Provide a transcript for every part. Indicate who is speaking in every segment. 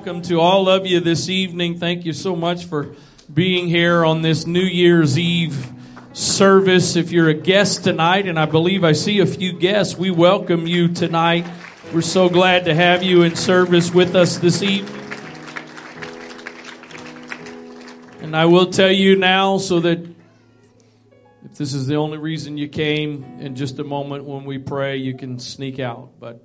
Speaker 1: welcome to all of you this evening. Thank you so much for being here on this New Year's Eve service. If you're a guest tonight, and I believe I see a few guests, we welcome you tonight. We're so glad to have you in service with us this evening. And I will tell you now so that if this is the only reason you came, in just a moment when we pray, you can sneak out. But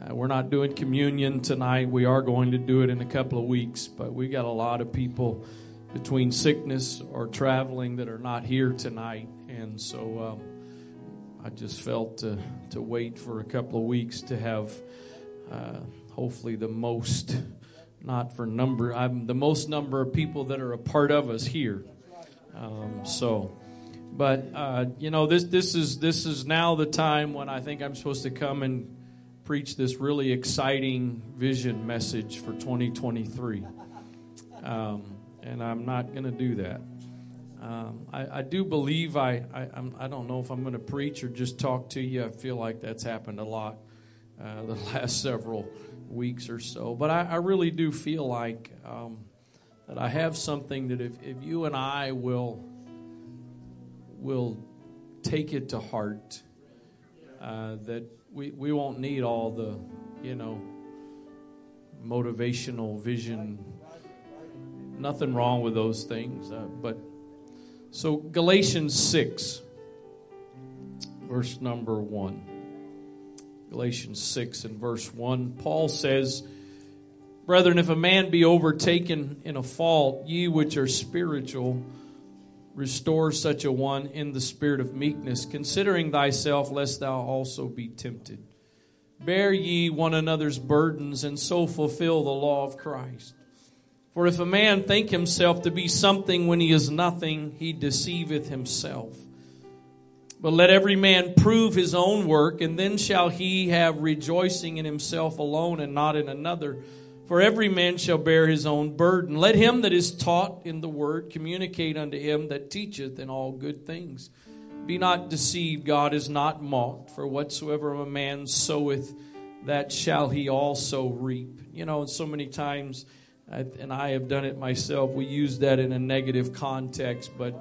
Speaker 1: uh, we're not doing communion tonight. We are going to do it in a couple of weeks, but we got a lot of people between sickness or traveling that are not here tonight, and so um, I just felt to to wait for a couple of weeks to have uh, hopefully the most, not for number, I'm the most number of people that are a part of us here. Um, so. But uh, you know this this is this is now the time when I think I'm supposed to come and preach this really exciting vision message for 2023. Um, and I'm not going to do that. Um, I, I, do believe I, I, I'm, I do not know if I'm going to preach or just talk to you. I feel like that's happened a lot uh, the last several weeks or so. But I, I really do feel like um, that I have something that if, if you and I will will take it to heart, uh, that we, we won't need all the, you know, motivational vision. Nothing wrong with those things. Uh, but so, Galatians 6, verse number 1. Galatians 6 and verse 1, Paul says, Brethren, if a man be overtaken in a fault, ye which are spiritual, Restore such a one in the spirit of meekness, considering thyself, lest thou also be tempted. Bear ye one another's burdens, and so fulfill the law of Christ. For if a man think himself to be something when he is nothing, he deceiveth himself. But let every man prove his own work, and then shall he have rejoicing in himself alone and not in another. For every man shall bear his own burden. Let him that is taught in the word communicate unto him that teacheth in all good things. Be not deceived, God is not mocked. For whatsoever a man soweth, that shall he also reap. You know, so many times, and I have done it myself, we use that in a negative context, but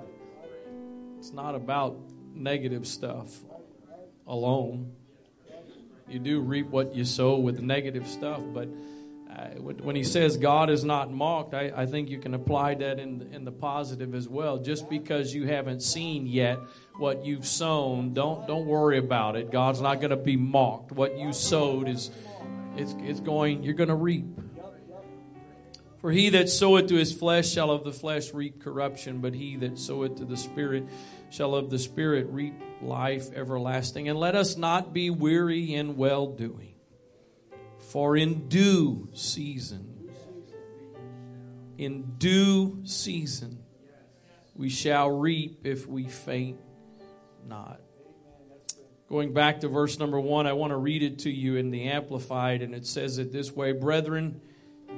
Speaker 1: it's not about negative stuff alone. You do reap what you sow with negative stuff, but when he says God is not mocked, I, I, think you can apply that in, in the positive as well. Just because you haven't seen yet what you've sown, don't don't worry about it. God's not going to be mocked. What you sowed is it's, it's going. You're going to reap. For he that soweth to his flesh shall of the flesh reap corruption, but he that soweth to the Spirit shall of the Spirit reap life everlasting. And let us not be weary in well doing. For in due season, in due season, we shall reap if we faint not. Going back to verse number one, I want to read it to you in the Amplified, and it says it this way Brethren,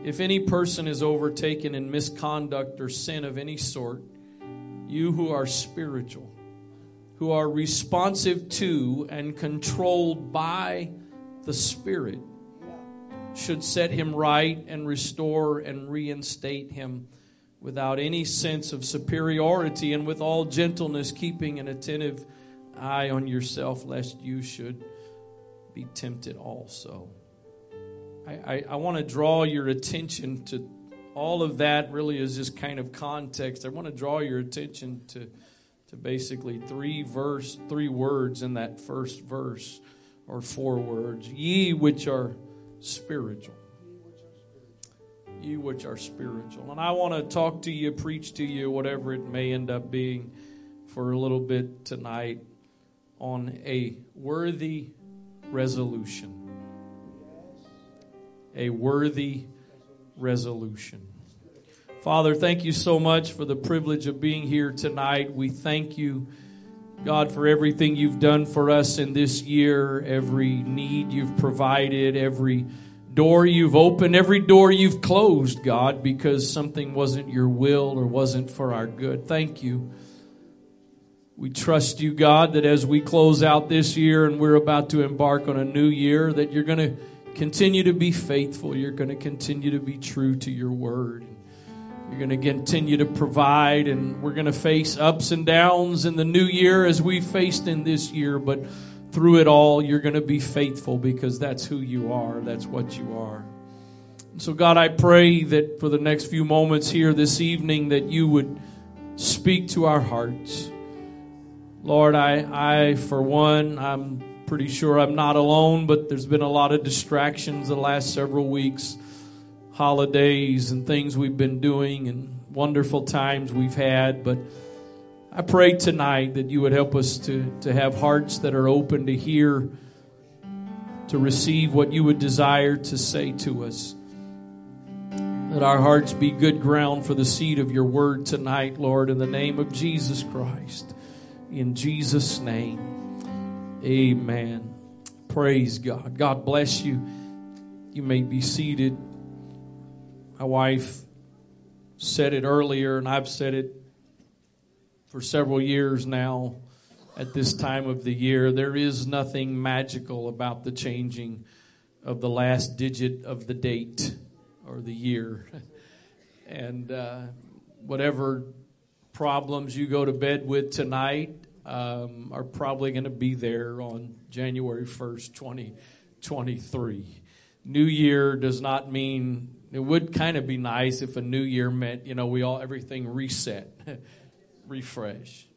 Speaker 1: if any person is overtaken in misconduct or sin of any sort, you who are spiritual, who are responsive to and controlled by the Spirit, should set him right and restore and reinstate him without any sense of superiority and with all gentleness, keeping an attentive eye on yourself, lest you should be tempted also. I, I, I want to draw your attention to all of that, really, is just kind of context. I want to draw your attention to, to basically three verse, three words in that first verse, or four words. Ye which are spiritual. You which are spiritual. And I want to talk to you, preach to you, whatever it may end up being for a little bit tonight on a worthy resolution. A worthy resolution. Father, thank you so much for the privilege of being here tonight. We thank you God, for everything you've done for us in this year, every need you've provided, every door you've opened, every door you've closed, God, because something wasn't your will or wasn't for our good. Thank you. We trust you, God, that as we close out this year and we're about to embark on a new year, that you're going to continue to be faithful. You're going to continue to be true to your word. You're going to continue to provide, and we're going to face ups and downs in the new year as we faced in this year. But through it all, you're going to be faithful because that's who you are. That's what you are. So, God, I pray that for the next few moments here this evening, that you would speak to our hearts. Lord, I, I, for one, I'm pretty sure I'm not alone, but there's been a lot of distractions the last several weeks, holidays and things we've been doing and wonderful times we've had. But I pray tonight that you would help us to, to have hearts that are open to hear, to receive what you would desire to say to us. That our hearts be good ground for the seed of your word tonight, Lord, in the name of Jesus Christ. In Jesus' name, amen. Praise God. God bless you. You may be seated. My wife said it earlier, and I've said it for several years now at this time of the year. There is nothing magical about the changing of the last digit of the date or the year. and uh, whatever problems you go to bed with tonight um, are probably going to be there on January 1st, 2023. New Year does not mean, it would kind of be nice if a new year meant, you know, we all, everything reset, refresh.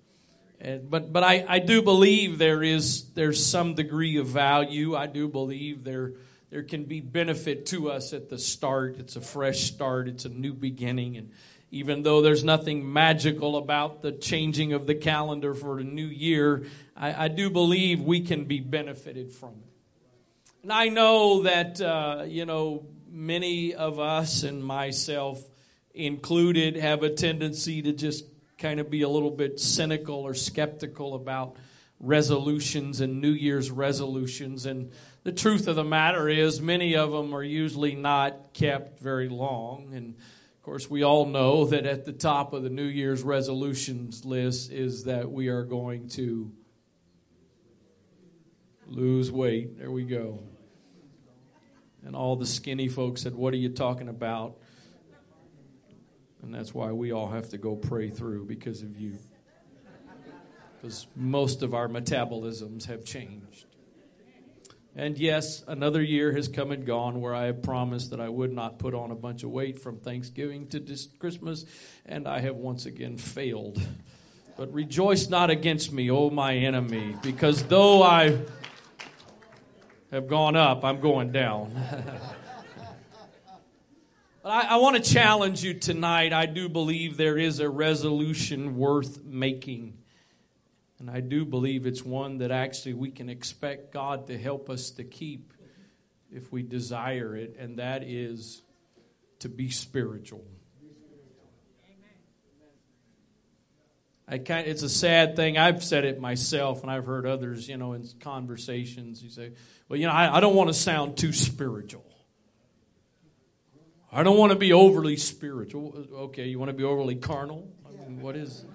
Speaker 1: And, but but I, I do believe there is there's some degree of value. I do believe there there can be benefit to us at the start. It's a fresh start. It's a new beginning. And even though there's nothing magical about the changing of the calendar for a new year, I, I do believe we can be benefited from it. And I know that, uh, you know, many of us and myself included have a tendency to just kind of be a little bit cynical or skeptical about resolutions and New Year's resolutions. And the truth of the matter is, many of them are usually not kept very long. And of course, we all know that at the top of the New Year's resolutions list is that we are going to lose weight. There we go. And all the skinny folks said, What are you talking about? And that's why we all have to go pray through because of you. Because most of our metabolisms have changed. And yes, another year has come and gone where I have promised that I would not put on a bunch of weight from Thanksgiving to Christmas, and I have once again failed. But rejoice not against me, O my enemy, because though I have gone up, I'm going down. but I, I want to challenge you tonight. I do believe there is a resolution worth making. And I do believe it's one that actually we can expect God to help us to keep if we desire it, and that is to be spiritual. I kind it's a sad thing. I've said it myself, and I've heard others, you know, in conversations. You say, "Well, you know, I, I don't want to sound too spiritual. I don't want to be overly spiritual." Okay, you want to be overly carnal? I mean, what is?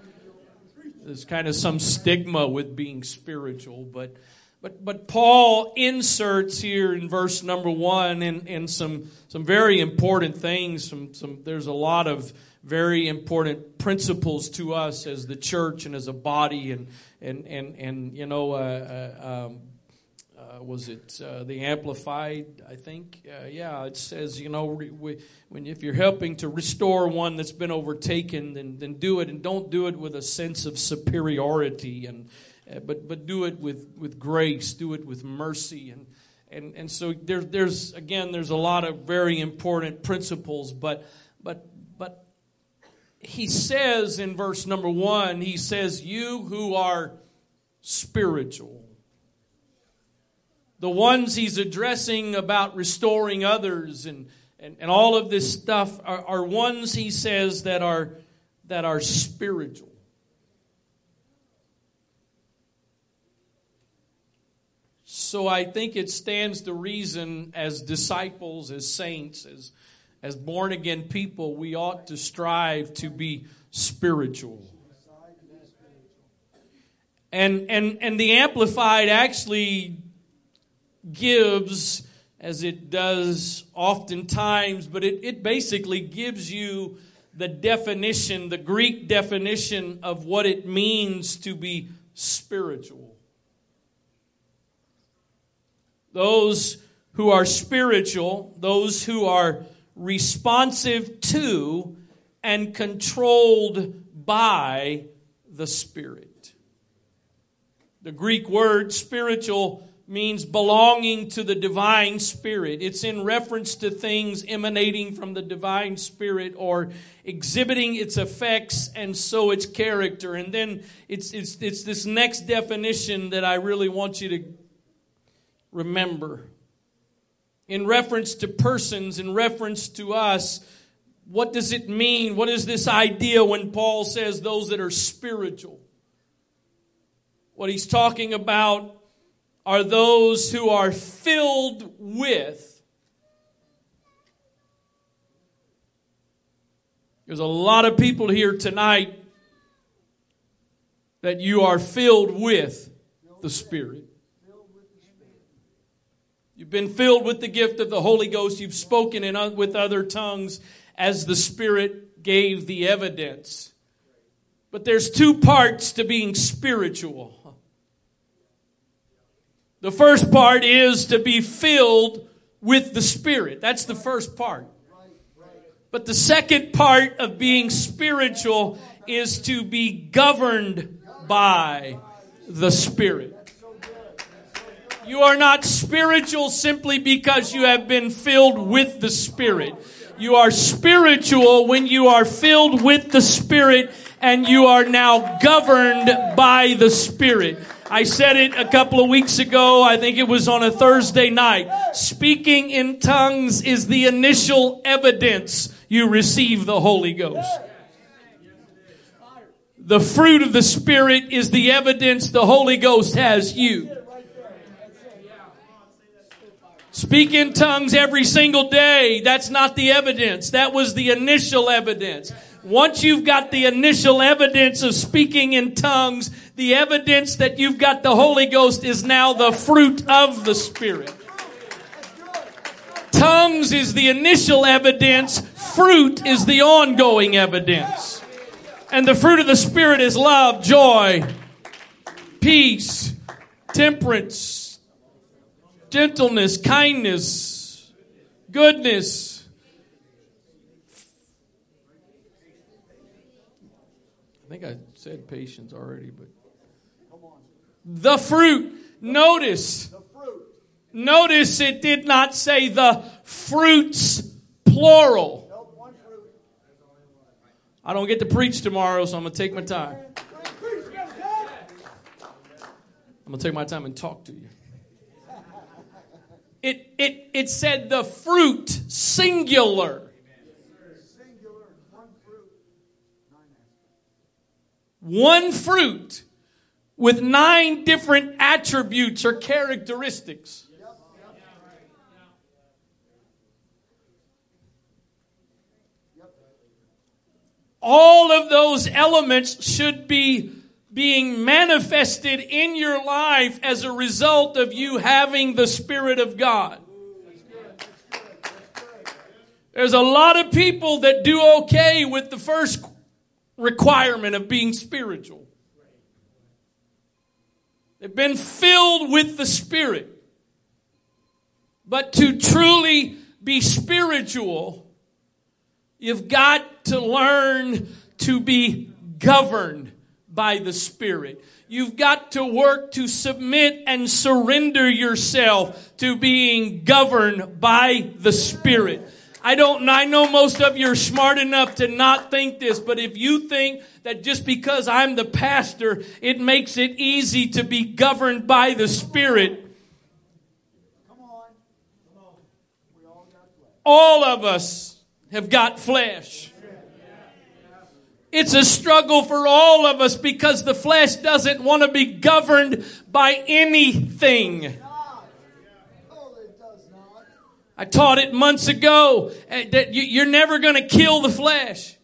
Speaker 1: There's kind of some stigma with being spiritual, but but but Paul inserts here in verse number one and, in some some very important things. Some some there's a lot of very important principles to us as the church and as a body and and and and you know uh, uh, um, uh, was it uh, the Amplified? I think. Uh, yeah, it says, you know, we, when if you're helping to restore one that's been overtaken, then then do it, and don't do it with a sense of superiority, and uh, but but do it with with grace, do it with mercy, and and and so there's there's again there's a lot of very important principles, but but but he says in verse number one, he says, "You who are spiritual." the ones he's addressing about restoring others and, and, and all of this stuff are, are ones he says that are that are spiritual. So I think it stands to reason as disciples, as saints, as, as born again people, we ought to strive to be spiritual. And, and, and the Amplified actually gives as it does oftentimes, but it, it basically gives you the definition, the Greek definition of what it means to be spiritual. Those who are spiritual, those who are responsive to and controlled by the Spirit. The Greek word spiritual means belonging to the divine spirit. It's in reference to things emanating from the divine spirit or exhibiting its effects and so its character. And then it's, it's, it's this next definition that I really want you to remember. In reference to persons, in reference to us, what does it mean? What is this idea when Paul says those that are spiritual? What he's talking about are those who are filled with. There's a lot of people here tonight that you are filled with the Spirit. You've been filled with the gift of the Holy Ghost. You've spoken in, with other tongues as the Spirit gave the evidence. But there's two parts to being spiritual. The first part is to be filled with the Spirit. That's the first part. But the second part of being spiritual is to be governed by the Spirit. You are not spiritual simply because you have been filled with the Spirit. You are spiritual when you are filled with the Spirit and you are now governed by the Spirit. I said it a couple of weeks ago. I think it was on a Thursday night. Speaking in tongues is the initial evidence you receive the Holy Ghost. The fruit of the Spirit is the evidence the Holy Ghost has you. Speak in tongues every single day. That's not the evidence. That was the initial evidence. Once you've got the initial evidence of speaking in tongues, the evidence that you've got the Holy Ghost is now the fruit of the Spirit. Tongues is the initial evidence, fruit is the ongoing evidence. And the fruit of the Spirit is love, joy, peace, temperance, gentleness, kindness, goodness, I think I said patience already, but the fruit. Notice. Notice it did not say the fruits plural. I don't get to preach tomorrow, so I'm going to take my time. I'm going to take my time and talk to you. It, it, it said the fruit, singular. Singular one fruit with nine different attributes or characteristics. All of those elements should be being manifested in your life as a result of you having the Spirit of God. There's a lot of people that do okay with the first requirement of being spiritual. They've been filled with the Spirit. But to truly be spiritual, you've got to learn to be governed by the Spirit. You've got to work to submit and surrender yourself to being governed by the Spirit. I don't, I know most of you are smart enough to not think this, but if you think that just because I'm the pastor, it makes it easy to be governed by the Spirit, Come on. Come on. We all, got flesh. all of us have got flesh. It's a struggle for all of us because the flesh doesn't want to be governed by anything. I taught it months ago eh, that you're never going to kill the flesh.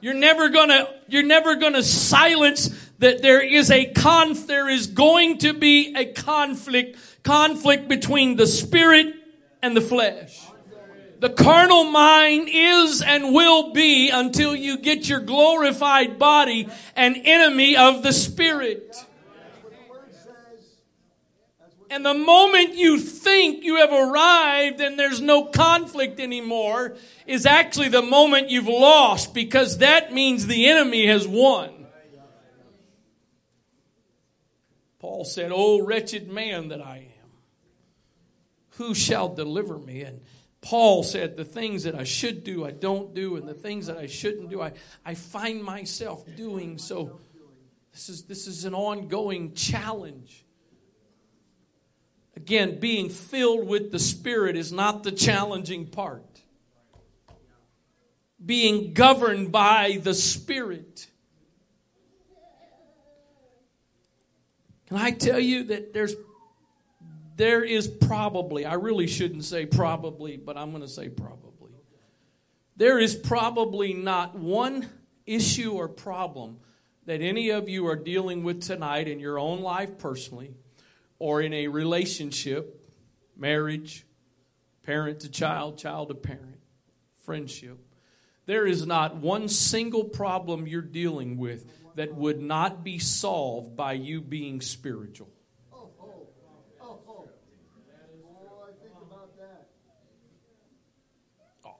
Speaker 1: You're never going to you're never going to silence that there is a conf there is going to be a conflict conflict between the spirit and the flesh. The carnal mind is and will be until you get your glorified body an enemy of the spirit. And the moment you think you have arrived and there's no conflict anymore is actually the moment you've lost because that means the enemy has won. Paul said, Oh, wretched man that I am, who shall deliver me? And Paul said, The things that I should do, I don't do, and the things that I shouldn't do, I, I find myself doing. So this is, this is an ongoing challenge. Again, being filled with the Spirit is not the challenging part. Being governed by the Spirit. Can I tell you that there's there is probably, I really shouldn't say probably, but I'm going to say probably. There is probably not one issue or problem that any of you are dealing with tonight in your own life personally or in a relationship, marriage, parent to child, child to parent, friendship. There is not one single problem you're dealing with that would not be solved by you being spiritual.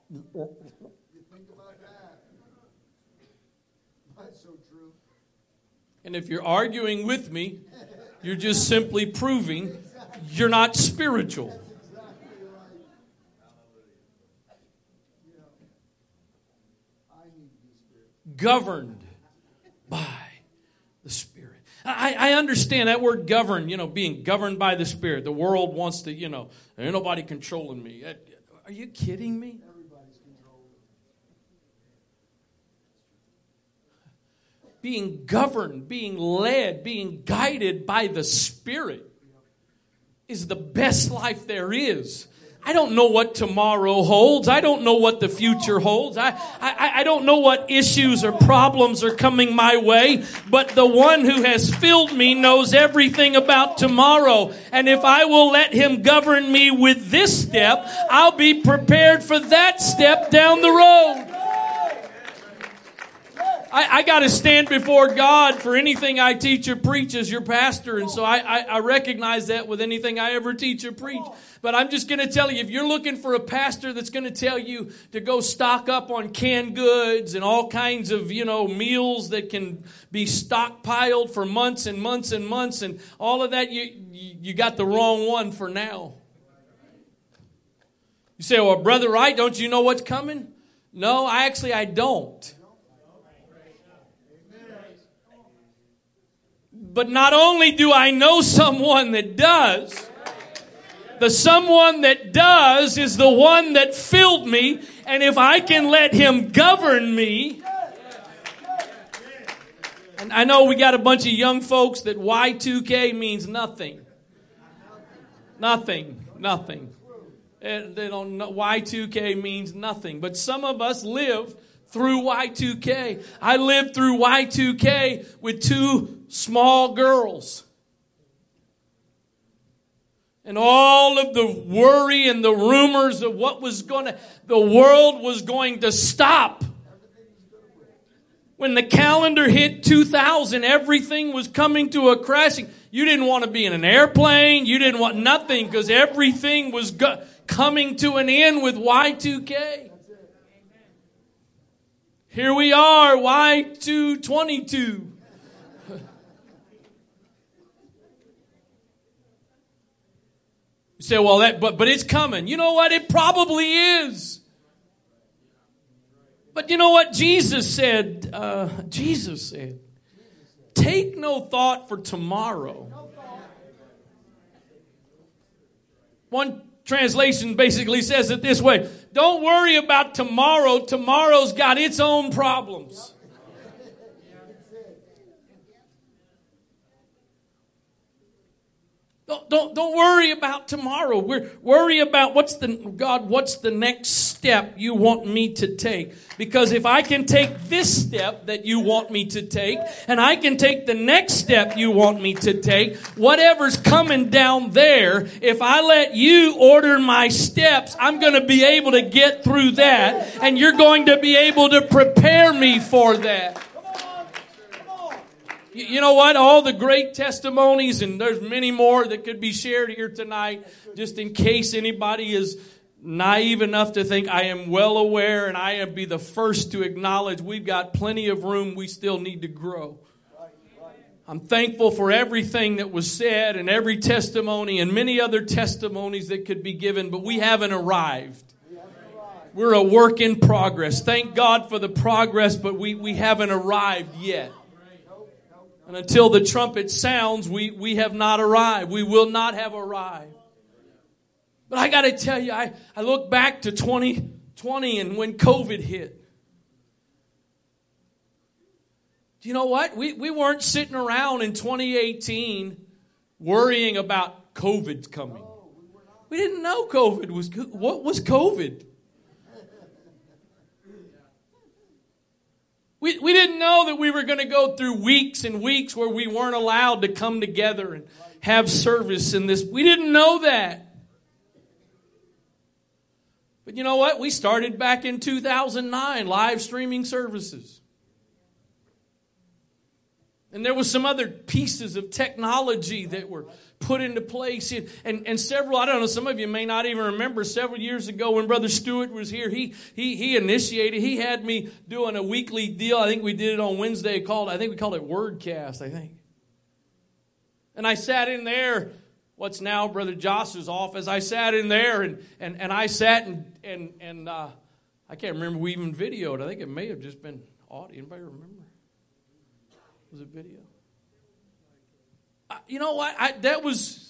Speaker 2: You think about that. That's so true.
Speaker 1: And if you're arguing with me, you're just simply proving you're not spiritual. Governed by the Spirit. I, I understand that word govern, you know, being governed by the Spirit. The world wants to, you know, ain't nobody controlling me. Uh, are you kidding me? Being governed, being led, being guided by the Spirit is the best life there is. I don't know what tomorrow holds. I don't know what the future holds. I, I, I don't know what issues or problems are coming my way, but the one who has filled me knows everything about tomorrow. And if I will let him govern me with this step, I'll be prepared for that step down the road. I, I got to stand before God for anything I teach or preach as your pastor, and so I, I, I recognize that with anything I ever teach or preach. But I'm just going to tell you, if you're looking for a pastor that's going to tell you to go stock up on canned goods and all kinds of, you know, meals that can be stockpiled for months and months and months and all of that, you, you got the wrong one for now. You say, well, Brother Wright, don't you know what's coming? No, I actually, I don't. But not only do I know someone that does, the someone that does is the one that filled me. And if I can let him govern me, and I know we got a bunch of young folks that Y2K means nothing. Nothing. Nothing. They don't know, Y2K means nothing. But some of us live through Y2K. I lived through Y2K with two small girls. And all of the worry and the rumors of what was going to, the world was going to stop. When the calendar hit 2000, everything was coming to a crashing. You didn't want to be in an airplane. You didn't want nothing because everything was go- coming to an end with Y2K. Here we are, Y222. You say, well, that, but, but it's coming. You know what? It probably is. But you know what? Jesus said, uh, Jesus said, take no thought for tomorrow. One translation basically says it this way Don't worry about tomorrow. Tomorrow's got its own problems. Don't, don't, don't worry about tomorrow. We're, worry about what's the, God, what's the next step you want me to take? Because if I can take this step that you want me to take, and I can take the next step you want me to take, whatever's coming down there, if I let you order my steps, I'm going to be able to get through that, and you're going to be able to prepare me for that. You know what? All the great testimonies, and there's many more that could be shared here tonight, just in case anybody is naive enough to think I am well aware and I am be the first to acknowledge we've got plenty of room we still need to grow. I'm thankful for everything that was said and every testimony and many other testimonies that could be given, but we haven't arrived. We're a work in progress. Thank God for the progress, but we, we haven't arrived yet. And until the trumpet sounds, we, we have not arrived. We will not have arrived. But I got to tell you, I, I look back to 2020 and when COVID hit. Do you know what? We, we weren't sitting around in 2018 worrying about COVID coming. We didn't know COVID was, what was COVID? We, we didn't know that we were going to go through weeks and weeks where we weren't allowed to come together and have service in this. We didn't know that. But you know what? We started back in 2009 live streaming services. And there was some other pieces of technology that were put into place. And, and, and, several, I don't know, some of you may not even remember several years ago when Brother Stewart was here, he, he, he initiated, he had me doing a weekly deal. I think we did it on Wednesday called, I think we called it Wordcast, I think. And I sat in there, what's now Brother Josh's office. I sat in there and, and, and I sat and, and, and uh, I can't remember we even videoed. I think it may have just been audio. Anybody remember? Was it video? You know what? I, that was.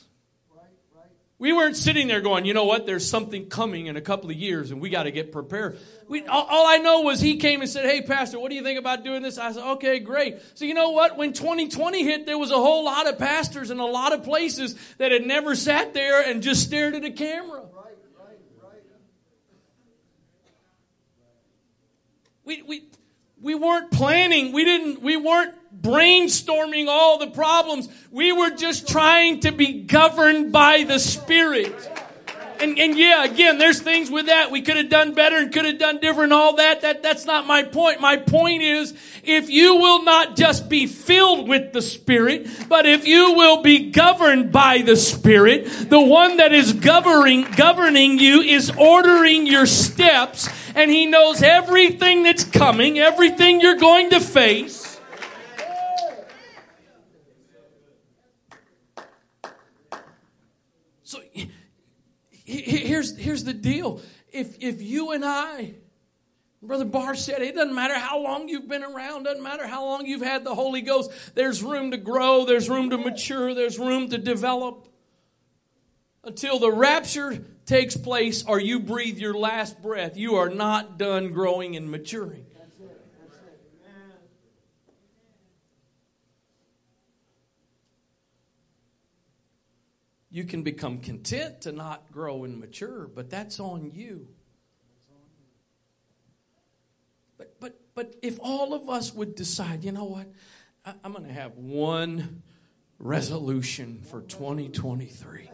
Speaker 1: We weren't sitting there going, you know what? There's something coming in a couple of years, and we got to get prepared. We, all, all, I know was he came and said, "Hey, Pastor, what do you think about doing this?" I said, "Okay, great." So you know what? When 2020 hit, there was a whole lot of pastors in a lot of places that had never sat there and just stared at a camera. We, we, we weren't planning. We didn't, we weren't brainstorming all the problems. We were just trying to be governed by the Spirit. And, and yeah, again, there's things with that we could have done better and could have done different all that. That, that's not my point. My point is, if you will not just be filled with the Spirit, but if you will be governed by the Spirit, the one that is governing, governing you is ordering your steps and He knows everything that's coming, everything you're going to face. So here's, here's the deal. If, if you and I, Brother Barr said, it doesn't matter how long you've been around, doesn't matter how long you've had the Holy Ghost, there's room to grow, there's room to mature, there's room to develop. Until the rapture takes place or you breathe your last breath, you are not done growing and maturing. You can become content to not grow and mature, but that's on you. But but but if all of us would decide, you know what? I, I'm going to have one resolution for 2023.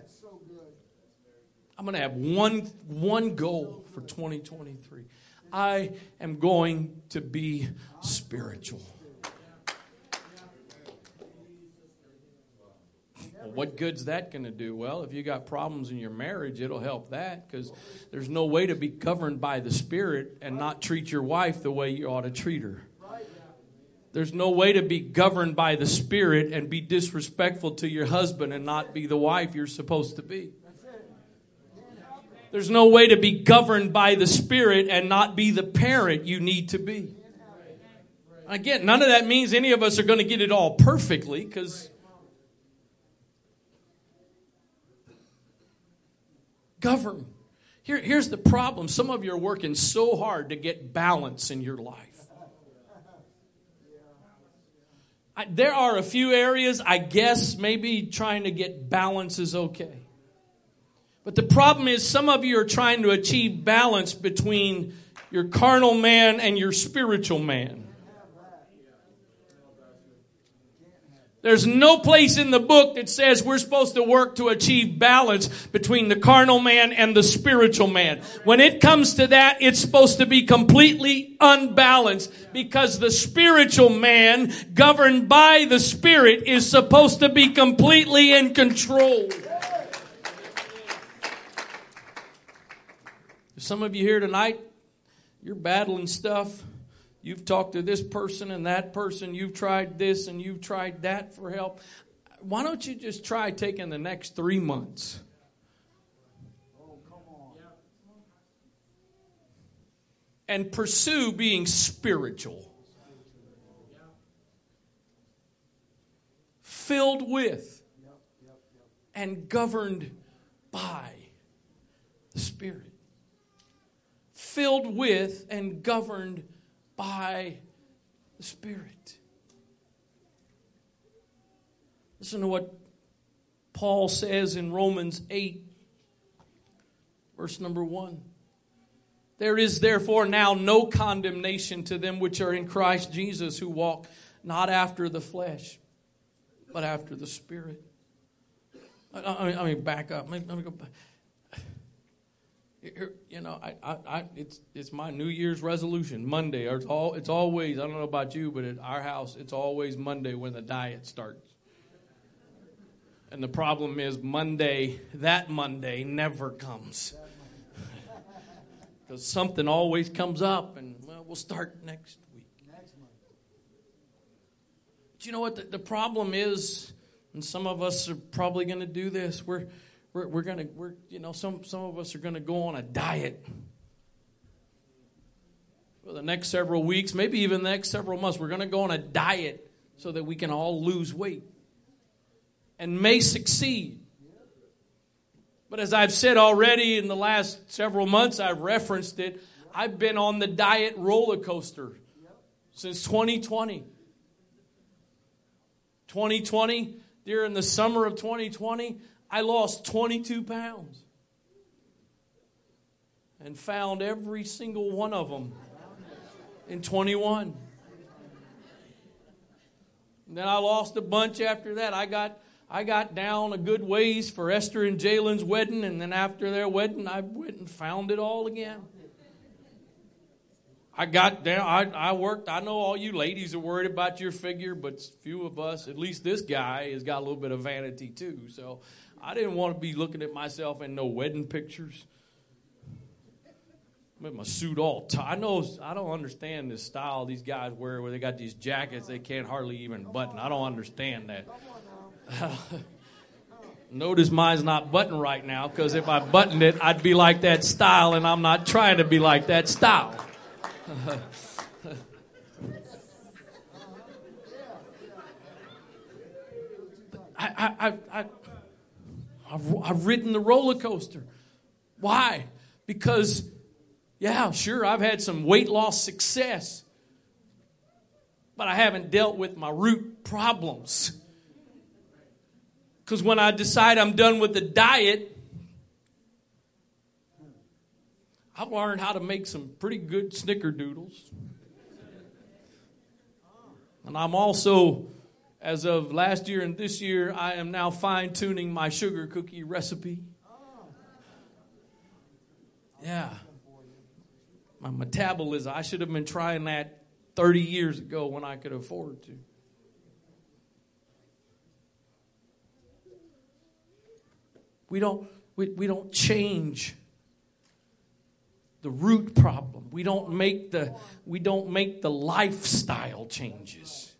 Speaker 1: I'm going to have one one goal for 2023. I am going to be spiritual. What good's that going to do? Well, if you got problems in your marriage, it'll help that because there's no way to be governed by the Spirit and not treat your wife the way you ought to treat her. There's no way to be governed by the Spirit and be disrespectful to your husband and not be the wife you're supposed to be. There's no way to be governed by the Spirit and not be the parent you need to be. Again, none of that means any of us are going to get it all perfectly because govern. Here, here's the problem some of you are working so hard to get balance in your life. I, there are a few areas, I guess, maybe trying to get balance is okay. But the problem is, some of you are trying to achieve balance between your carnal man and your spiritual man. There's no place in the book that says we're supposed to work to achieve balance between the carnal man and the spiritual man. When it comes to that, it's supposed to be completely unbalanced because the spiritual man governed by the spirit is supposed to be completely in control. Some of you here tonight, you're battling stuff You've talked to this person and that person. You've tried this and you've tried that for help. Why don't you just try taking the next three months? And pursue being spiritual. Filled with and governed by the Spirit. Filled with and governed by the Spirit. Listen to what Paul says in Romans 8, verse number 1. There is therefore now no condemnation to them which are in Christ Jesus, who walk not after the flesh, but after the Spirit. I, mean, back up. Let me, go back you know, I, I, I, it's it's my New Year's resolution. Monday, or it's all it's always. I don't know about you, but at our house, it's always Monday when the diet starts. And the problem is Monday, that Monday never comes. Because something always comes up, and well, we'll start next week. Next month. But you know what? The, the problem is, and some of us are probably going to do this. We're we're, we're going to, we're, you know, some, some of us are going to go on a diet for the next several weeks, maybe even the next several months. We're going to go on a diet so that we can all lose weight and may succeed. But as I've said already in the last several months, I've referenced it. I've been on the diet roller coaster since 2020. 2020, during the summer of 2020, I lost 22 pounds and found every single one of them in 21. And then I lost a bunch after that. I got I got down a good ways for Esther and Jalen's wedding, and then after their wedding, I went and found it all again. I got down, I, I worked. I know all you ladies are worried about your figure, but few of us, at least this guy, has got a little bit of vanity too. So I didn't want to be looking at myself in no wedding pictures. With my suit all tight. I know I don't understand this style these guys wear where they got these jackets they can't hardly even button. I don't understand that. Notice mine's not buttoned right now because if I buttoned it, I'd be like that style, and I'm not trying to be like that style. I, I, I, I've, I've ridden the roller coaster. Why? Because, yeah, sure, I've had some weight loss success, but I haven't dealt with my root problems. Because when I decide I'm done with the diet, I've learned how to make some pretty good snickerdoodles. And I'm also as of last year and this year, I am now fine tuning my sugar cookie recipe. Yeah. My metabolism, I should have been trying that 30 years ago when I could afford to. We don't, we, we don't change the root problem. We don't make the, we don't make the lifestyle changes.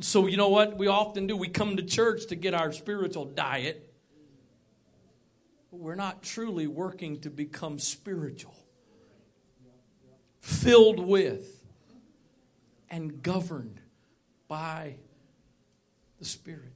Speaker 1: So, you know what we often do? We come to church to get our spiritual diet, but we're not truly working to become spiritual, filled with, and governed by the Spirit.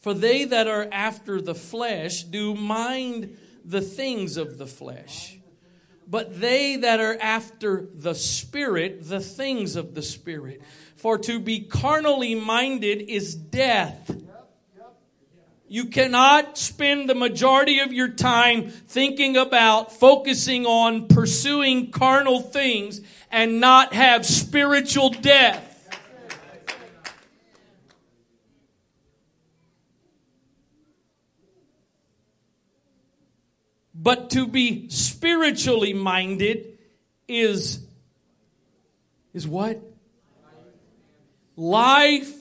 Speaker 1: For they that are after the flesh do mind the things of the flesh. But they that are after the Spirit, the things of the Spirit. For to be carnally minded is death. You cannot spend the majority of your time thinking about, focusing on pursuing carnal things and not have spiritual death. But to be spiritually minded is is what? Life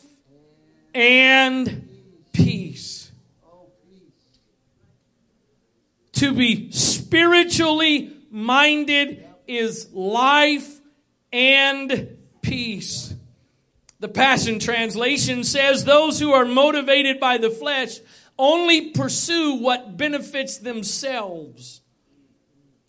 Speaker 1: and peace. To be spiritually minded is life and peace. The Passion Translation says those who are motivated by the flesh only pursue what benefits themselves.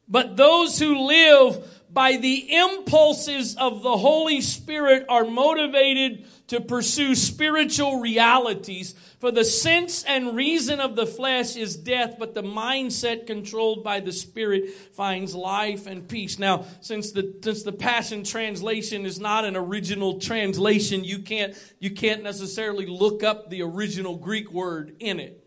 Speaker 1: But those who live by the impulses of the Holy Spirit are motivated to pursue spiritual realities. For the sense and reason of the flesh is death, but the mindset controlled by the Spirit finds life and peace. Now, since the since the Passion Translation is not an original translation, you can't you can't necessarily look up the original Greek word in it.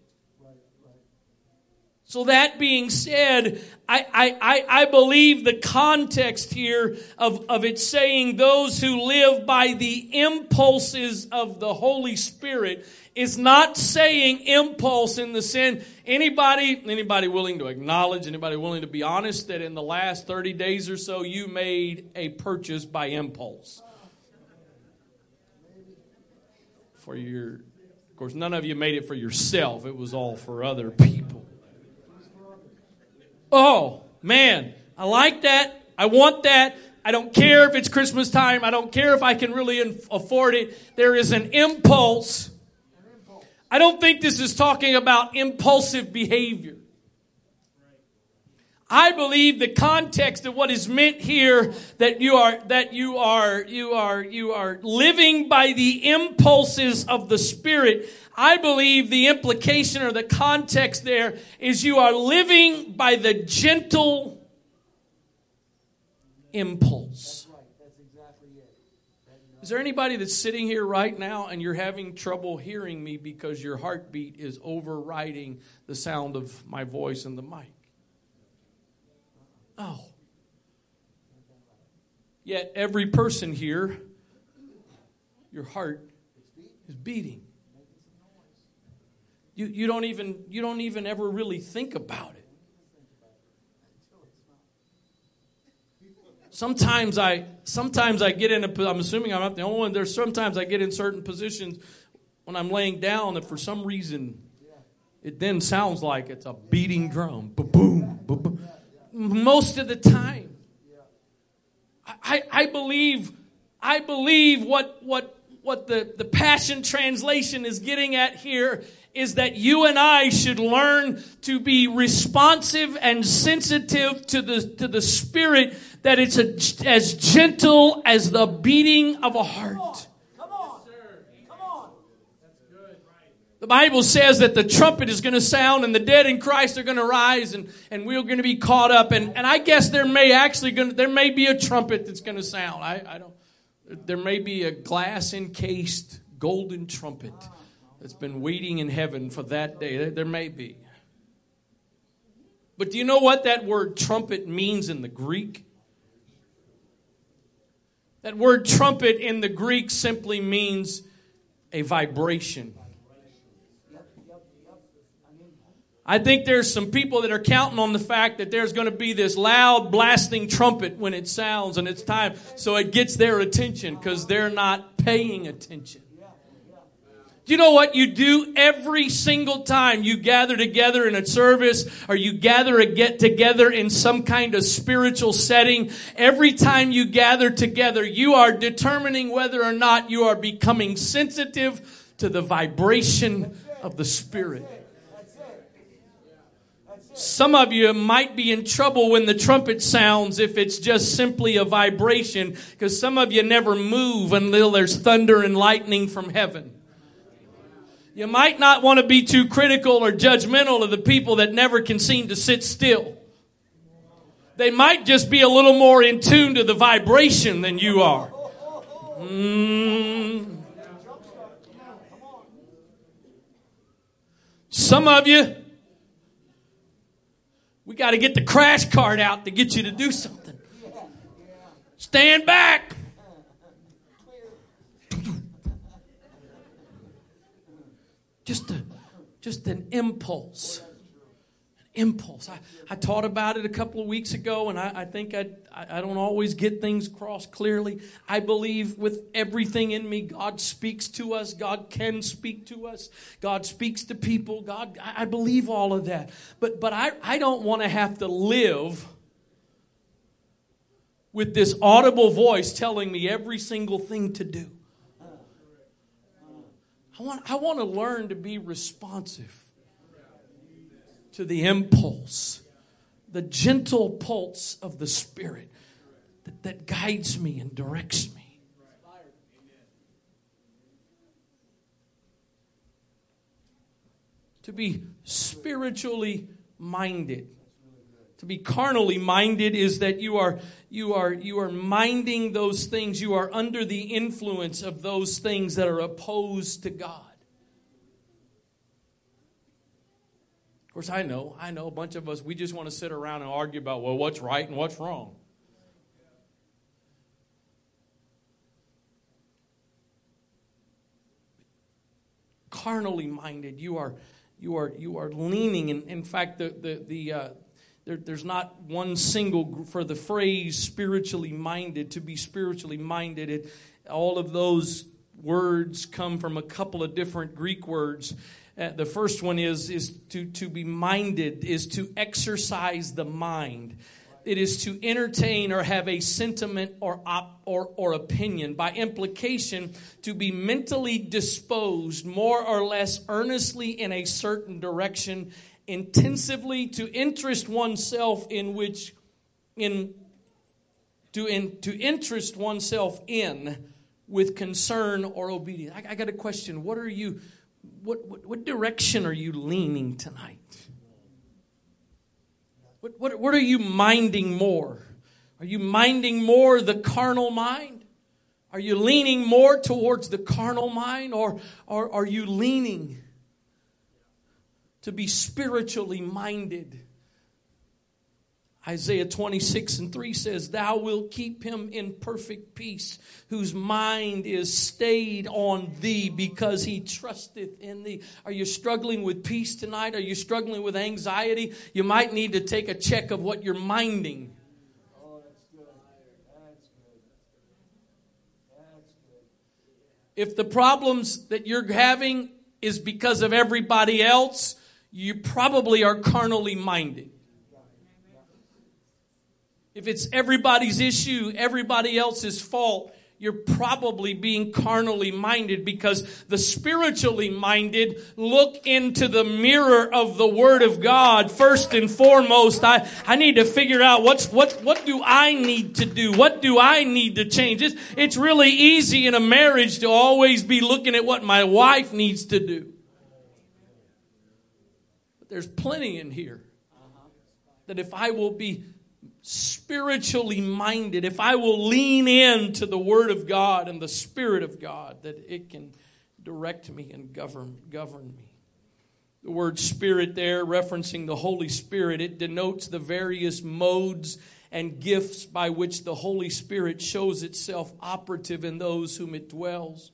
Speaker 1: So that being said, I, I, I believe the context here of, of it saying those who live by the impulses of the Holy Spirit is not saying impulse in the sin. Anybody, anybody willing to acknowledge, anybody willing to be honest that in the last 30 days or so you made a purchase by impulse? For your, of course, none of you made it for yourself. It was all for other people. Oh, man, I like that. I want that. I don't care if it's Christmas time. I don't care if I can really afford it. There is an impulse. I don't think this is talking about impulsive behavior. I believe the context of what is meant here that you are that you are you are you are living by the impulses of the spirit I believe the implication or the context there is you are living by the gentle impulse. Is there anybody that's sitting here right now and you're having trouble hearing me because your heartbeat is overriding the sound of my voice in the mic? Oh. Yet every person here, your heart is beating. You, you don't even you don't even ever really think about it. Sometimes I sometimes I get in a I'm assuming I'm not the only one. There's sometimes I get in certain positions when I'm laying down that for some reason it then sounds like it's a beating drum. Boom, boom, boom. Most of the time. I, I believe I believe what what what the, the Passion Translation is getting at here is that you and I should learn to be responsive and sensitive to the, to the Spirit, that it's a, as gentle as the beating of a heart. Come on. Sir. Come on. That's good. The Bible says that the trumpet is going to sound and the dead in Christ are going to rise and, and we're going to be caught up. And, and I guess there may actually going to, there may be a trumpet that's going to sound. I, I don't, there may be a glass encased golden trumpet that's been waiting in heaven for that day. There may be. But do you know what that word trumpet means in the Greek? That word trumpet in the Greek simply means a vibration. I think there's some people that are counting on the fact that there's going to be this loud blasting trumpet when it sounds and it's time so it gets their attention because they're not paying attention. Do you know what you do every single time you gather together in a service or you gather a get together in some kind of spiritual setting? Every time you gather together, you are determining whether or not you are becoming sensitive to the vibration of the Spirit. Some of you might be in trouble when the trumpet sounds if it's just simply a vibration, because some of you never move until there's thunder and lightning from heaven. You might not want to be too critical or judgmental of the people that never can seem to sit still. They might just be a little more in tune to the vibration than you are. Mm. Some of you, we got to get the crash cart out to get you to do something. Stand back. Just a just an impulse. An impulse. I, I taught about it a couple of weeks ago and i, I think I, I don't always get things crossed clearly. I believe with everything in me god speaks to us. God can speak to us. God speaks to people. God i, I believe all of that. But but i, I don't want to have to live with this audible voice telling me every single thing to do I want, I want to learn to be responsive to the impulse, the gentle pulse of the Spirit that, that guides me and directs me. To be spiritually minded. To be carnally minded is that you are you are you are minding those things you are under the influence of those things that are opposed to God. Of course I know, I know a bunch of us we just want to sit around and argue about well what's right and what's wrong. Carnally minded, you are you are you are leaning and in fact the the the uh, there, there's not one single for the phrase spiritually minded to be spiritually minded it, all of those words come from a couple of different greek words. Uh, the first one is is to to be minded is to exercise the mind. It is to entertain or have a sentiment or op, or, or opinion. By implication to be mentally disposed more or less earnestly in a certain direction intensively to interest oneself in which in to in, to interest oneself in with concern or obedience. I, I got a question. What are you what, what, what direction are you leaning tonight? What, what, what are you minding more? Are you minding more the carnal mind? Are you leaning more towards the carnal mind or, or are you leaning to be spiritually minded. Isaiah 26 and 3 says, Thou wilt keep him in perfect peace, whose mind is stayed on thee because he trusteth in thee. Are you struggling with peace tonight? Are you struggling with anxiety? You might need to take a check of what you're minding. If the problems that you're having is because of everybody else, you probably are carnally minded. If it's everybody's issue, everybody else's fault, you're probably being carnally minded because the spiritually minded look into the mirror of the Word of God first and foremost. I, I need to figure out what's, what, what do I need to do? What do I need to change? It's, it's really easy in a marriage to always be looking at what my wife needs to do. There's plenty in here that if I will be spiritually minded, if I will lean into the Word of God and the Spirit of God, that it can direct me and govern, govern me. The word Spirit there, referencing the Holy Spirit, it denotes the various modes and gifts by which the Holy Spirit shows itself operative in those whom it dwells.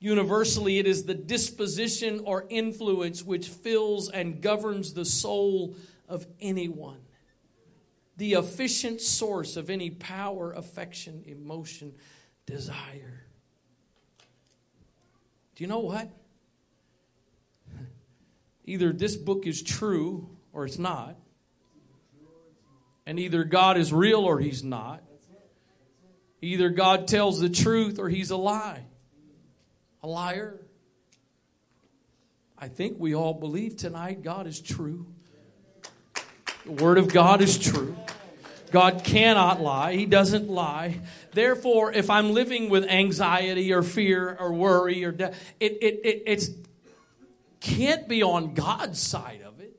Speaker 1: Universally, it is the disposition or influence which fills and governs the soul of anyone. The efficient source of any power, affection, emotion, desire. Do you know what? Either this book is true or it's not. And either God is real or he's not. Either God tells the truth or he's a lie. A liar. I think we all believe tonight God is true. The Word of God is true. God cannot lie. He doesn't lie. Therefore, if I'm living with anxiety or fear or worry or de- it, it, it it's, can't be on God's side of it.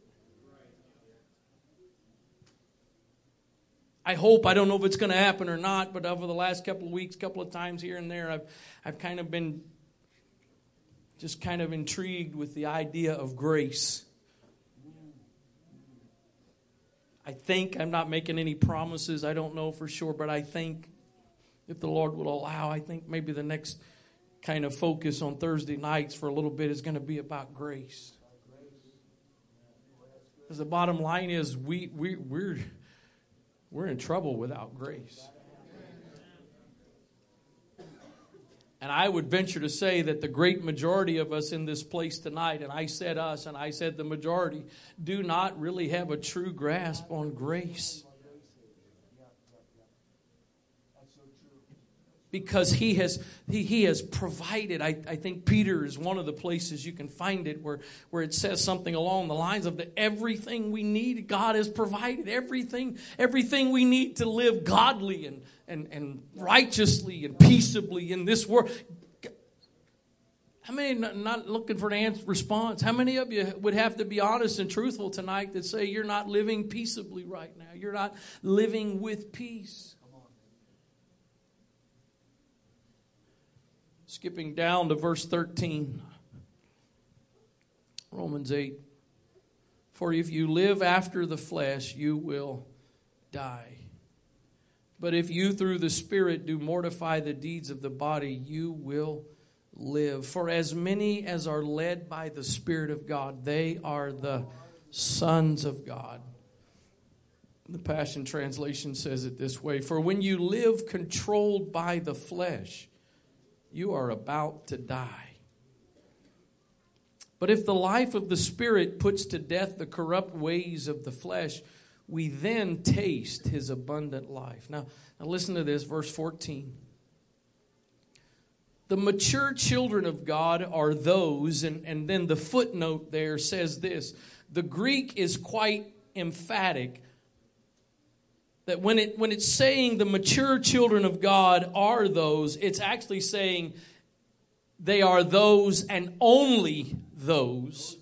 Speaker 1: I hope, I don't know if it's going to happen or not, but over the last couple of weeks, couple of times here and there, I've, I've kind of been just kind of intrigued with the idea of grace. I think, I'm not making any promises, I don't know for sure, but I think if the Lord will allow, I think maybe the next kind of focus on Thursday nights for a little bit is going to be about grace. Because the bottom line is we, we, we're, we're in trouble without grace. And I would venture to say that the great majority of us in this place tonight, and I said us, and I said the majority, do not really have a true grasp on grace. because he has he, he has provided I, I think peter is one of the places you can find it where where it says something along the lines of that everything we need god has provided everything everything we need to live godly and and, and righteously and peaceably in this world how many not looking for an answer response how many of you would have to be honest and truthful tonight that say you're not living peaceably right now you're not living with peace Skipping down to verse 13. Romans 8. For if you live after the flesh, you will die. But if you through the Spirit do mortify the deeds of the body, you will live. For as many as are led by the Spirit of God, they are the sons of God. The Passion Translation says it this way For when you live controlled by the flesh, you are about to die. But if the life of the Spirit puts to death the corrupt ways of the flesh, we then taste his abundant life. Now, now listen to this, verse 14. The mature children of God are those, and, and then the footnote there says this. The Greek is quite emphatic that when it when it's saying the mature children of God are those, it's actually saying they are those and only those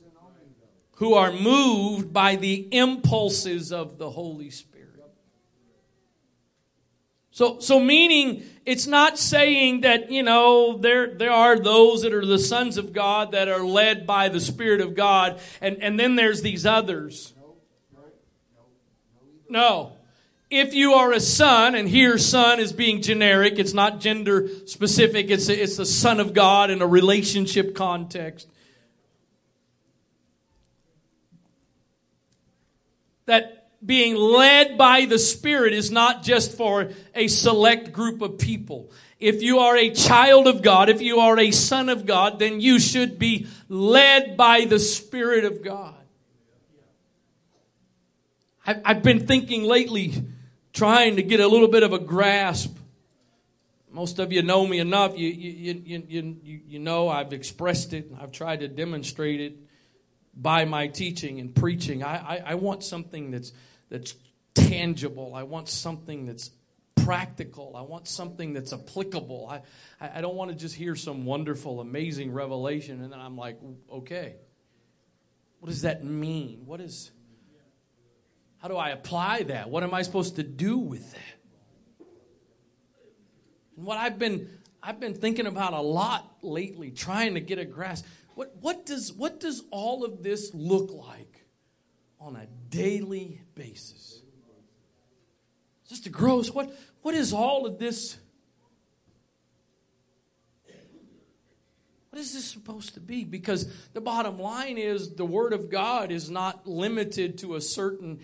Speaker 1: who are moved by the impulses of the Holy Spirit. So, so meaning it's not saying that, you know, there, there are those that are the sons of God that are led by the Spirit of God, and, and then there's these others. No if you are a son, and here son is being generic, it's not gender specific, it's, a, it's the son of God in a relationship context. That being led by the Spirit is not just for a select group of people. If you are a child of God, if you are a son of God, then you should be led by the Spirit of God. I've been thinking lately, trying to get a little bit of a grasp. Most of you know me enough. You, you, you, you, you know I've expressed it. I've tried to demonstrate it by my teaching and preaching. I, I, I want something that's, that's tangible. I want something that's practical. I want something that's applicable. I, I don't want to just hear some wonderful, amazing revelation and then I'm like, okay, what does that mean? What is how do I apply that? What am I supposed to do with that? And what I've been I've been thinking about a lot lately, trying to get a grasp. What, what, does, what does all of this look like on a daily basis? Sister Gross, what, what is all of this? What is this supposed to be? Because the bottom line is the Word of God is not limited to a certain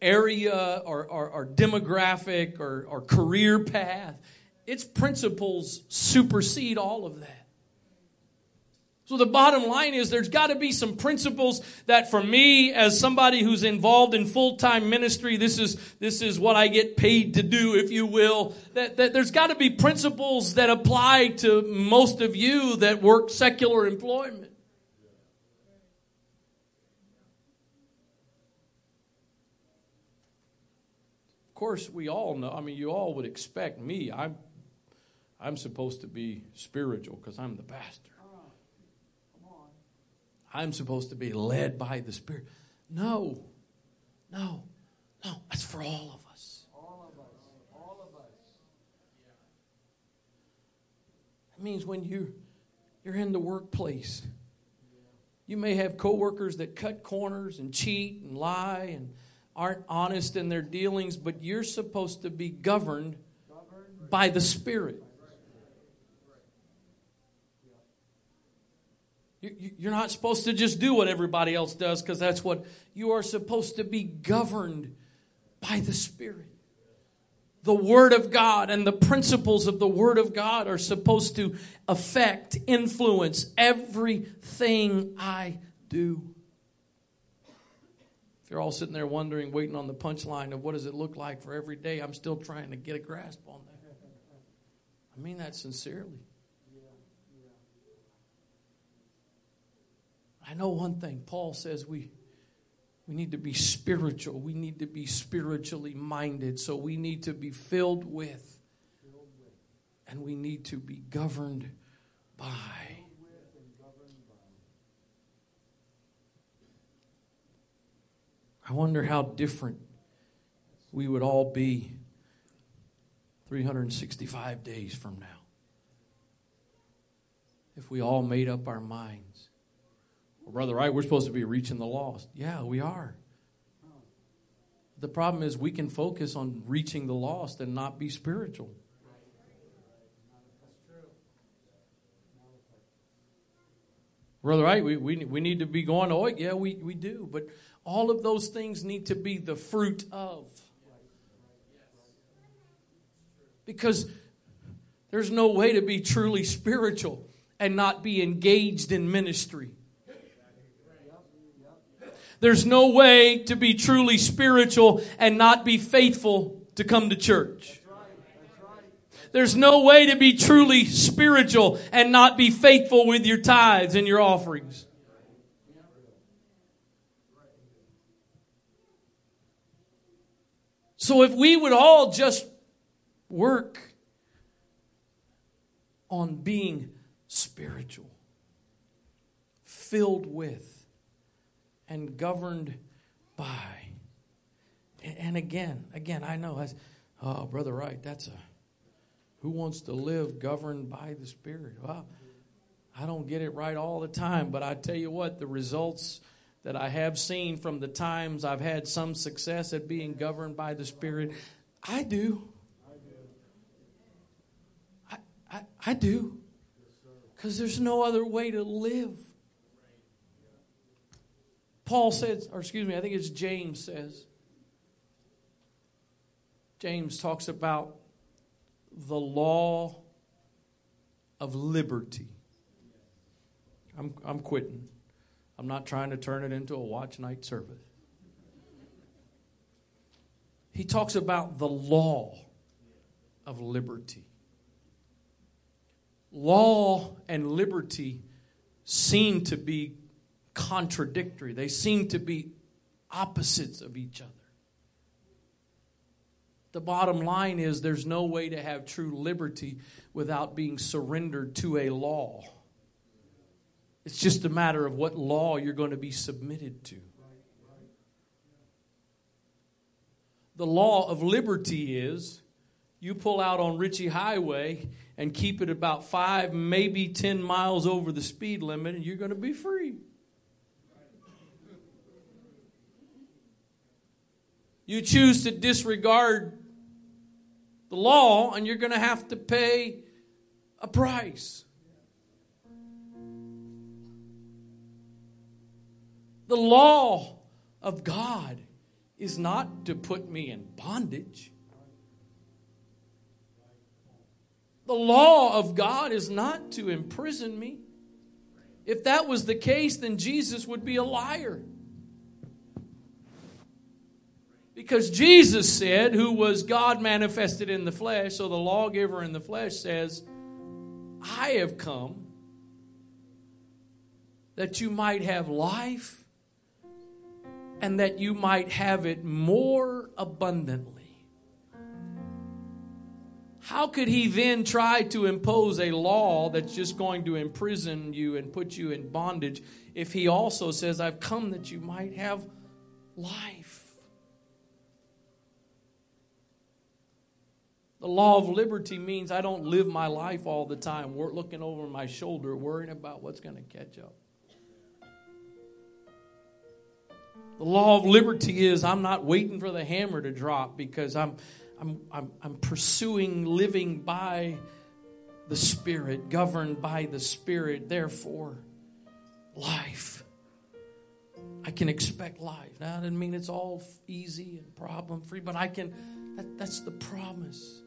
Speaker 1: area or, or, or demographic or, or career path. Its principles supersede all of that. So the bottom line is there's got to be some principles that for me as somebody who's involved in full-time ministry, this is this is what I get paid to do if you will, that, that there's got to be principles that apply to most of you that work secular employment. Of course, we all know, I mean you all would expect me, I'm I'm supposed to be spiritual because I'm the pastor. I'm supposed to be led by the Spirit. No, no, no. That's for all of us.
Speaker 2: All of us. All of us.
Speaker 1: That means when you you're in the workplace, you may have coworkers that cut corners and cheat and lie and aren't honest in their dealings, but you're supposed to be governed by the Spirit. You're not supposed to just do what everybody else does because that's what you are supposed to be governed by the Spirit. The Word of God and the principles of the Word of God are supposed to affect, influence everything I do. If you're all sitting there wondering, waiting on the punchline of what does it look like for every day, I'm still trying to get a grasp on that. I mean that sincerely. I know one thing. Paul says we we need to be spiritual. We need to be spiritually minded. So we need to be filled with and we need to be governed by. I wonder how different we would all be 365 days from now if we all made up our minds well, Brother Wright, we're supposed to be reaching the lost. Yeah, we are. The problem is we can focus on reaching the lost and not be spiritual. Brother Wright, we, we, we need to be going to oh, Yeah, we, we do. But all of those things need to be the fruit of. Because there's no way to be truly spiritual and not be engaged in ministry. There's no way to be truly spiritual and not be faithful to come to church. There's no way to be truly spiritual and not be faithful with your tithes and your offerings. So if we would all just work on being spiritual, filled with, and governed by. And again, again, I know, I, oh, Brother Wright, that's a, who wants to live governed by the Spirit? Well, I don't get it right all the time, but I tell you what, the results that I have seen from the times I've had some success at being governed by the Spirit, I do. I, I, I do. Because there's no other way to live. Paul says, or excuse me, I think it's James says. James talks about the law of liberty. I'm, I'm quitting. I'm not trying to turn it into a watch night service. He talks about the law of liberty. Law and liberty seem to be contradictory, they seem to be opposites of each other. The bottom line is there's no way to have true liberty without being surrendered to a law. It's just a matter of what law you're going to be submitted to. The law of liberty is you pull out on Ritchie Highway and keep it about five, maybe 10 miles over the speed limit, and you're going to be free. You choose to disregard the law, and you're going to have to pay a price. The law of God is not to put me in bondage. The law of God is not to imprison me. If that was the case, then Jesus would be a liar. Because Jesus said, who was God manifested in the flesh, so the lawgiver in the flesh says, I have come that you might have life and that you might have it more abundantly. How could he then try to impose a law that's just going to imprison you and put you in bondage if he also says, I've come that you might have life? The law of liberty means I don't live my life all the time looking over my shoulder, worrying about what's going to catch up. The law of liberty is I'm not waiting for the hammer to drop because I'm, I'm, I'm, I'm pursuing living by the Spirit, governed by the Spirit. Therefore, life. I can expect life. Now, I doesn't mean it's all easy and problem free, but I can, that, that's the promise.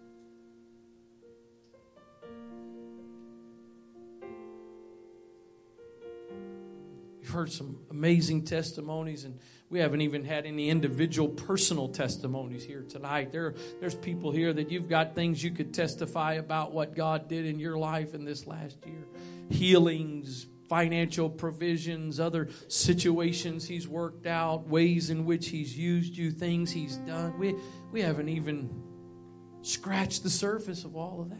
Speaker 1: Heard some amazing testimonies, and we haven't even had any individual personal testimonies here tonight. There, there's people here that you've got things you could testify about what God did in your life in this last year healings, financial provisions, other situations He's worked out, ways in which He's used you, things He's done. We, we haven't even scratched the surface of all of that.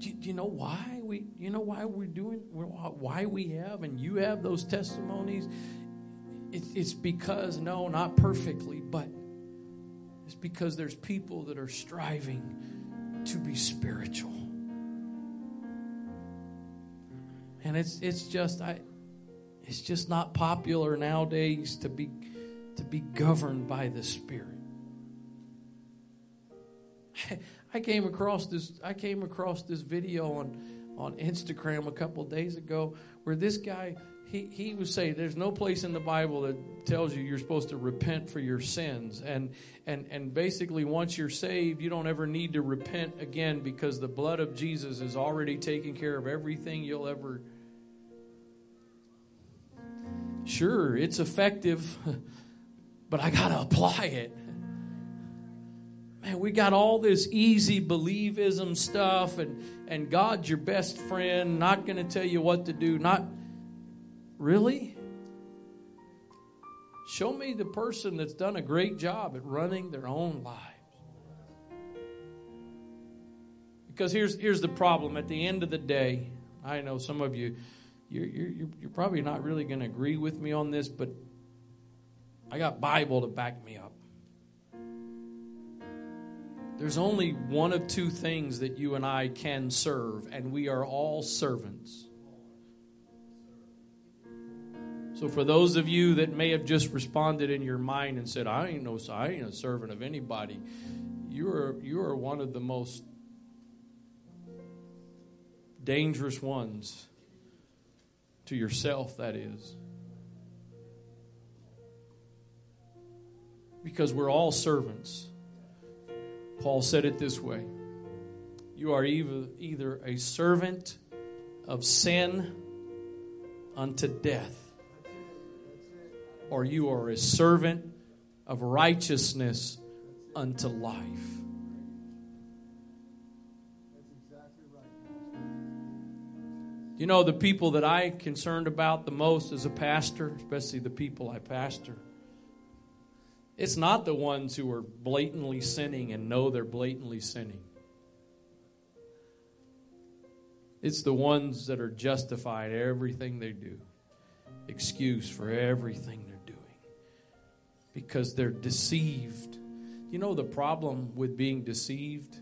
Speaker 1: Do you know why we you know why we're doing why we have and you have those testimonies? It's because no not perfectly but it's because there's people that are striving to be spiritual. And it's it's just i it's just not popular nowadays to be to be governed by the spirit I came across this I came across this video on on Instagram a couple days ago where this guy he, he was saying there's no place in the Bible that tells you you're supposed to repent for your sins. And and and basically once you're saved you don't ever need to repent again because the blood of Jesus is already taking care of everything you'll ever Sure, it's effective, but I got to apply it man, we got all this easy believism stuff, and, and God's your best friend, not going to tell you what to do. Not really? Show me the person that's done a great job at running their own lives. Because here's, here's the problem. At the end of the day, I know some of you, you're, you're, you're probably not really going to agree with me on this, but I got Bible to back me up. There's only one of two things that you and I can serve, and we are all servants. So, for those of you that may have just responded in your mind and said, "I ain't no, I ain't a servant of anybody," you are you are one of the most dangerous ones to yourself. That is. Because we're all servants. Paul said it this way You are either, a servant of sin unto death, or you are a servant of righteousness unto life. You know, the people that I concerned about the most as a pastor, especially the people I pastor, it's not the ones who are blatantly sinning and know they're blatantly sinning. It's the ones that are justified everything they do, excuse for everything they're doing, because they're deceived. You know the problem with being deceived?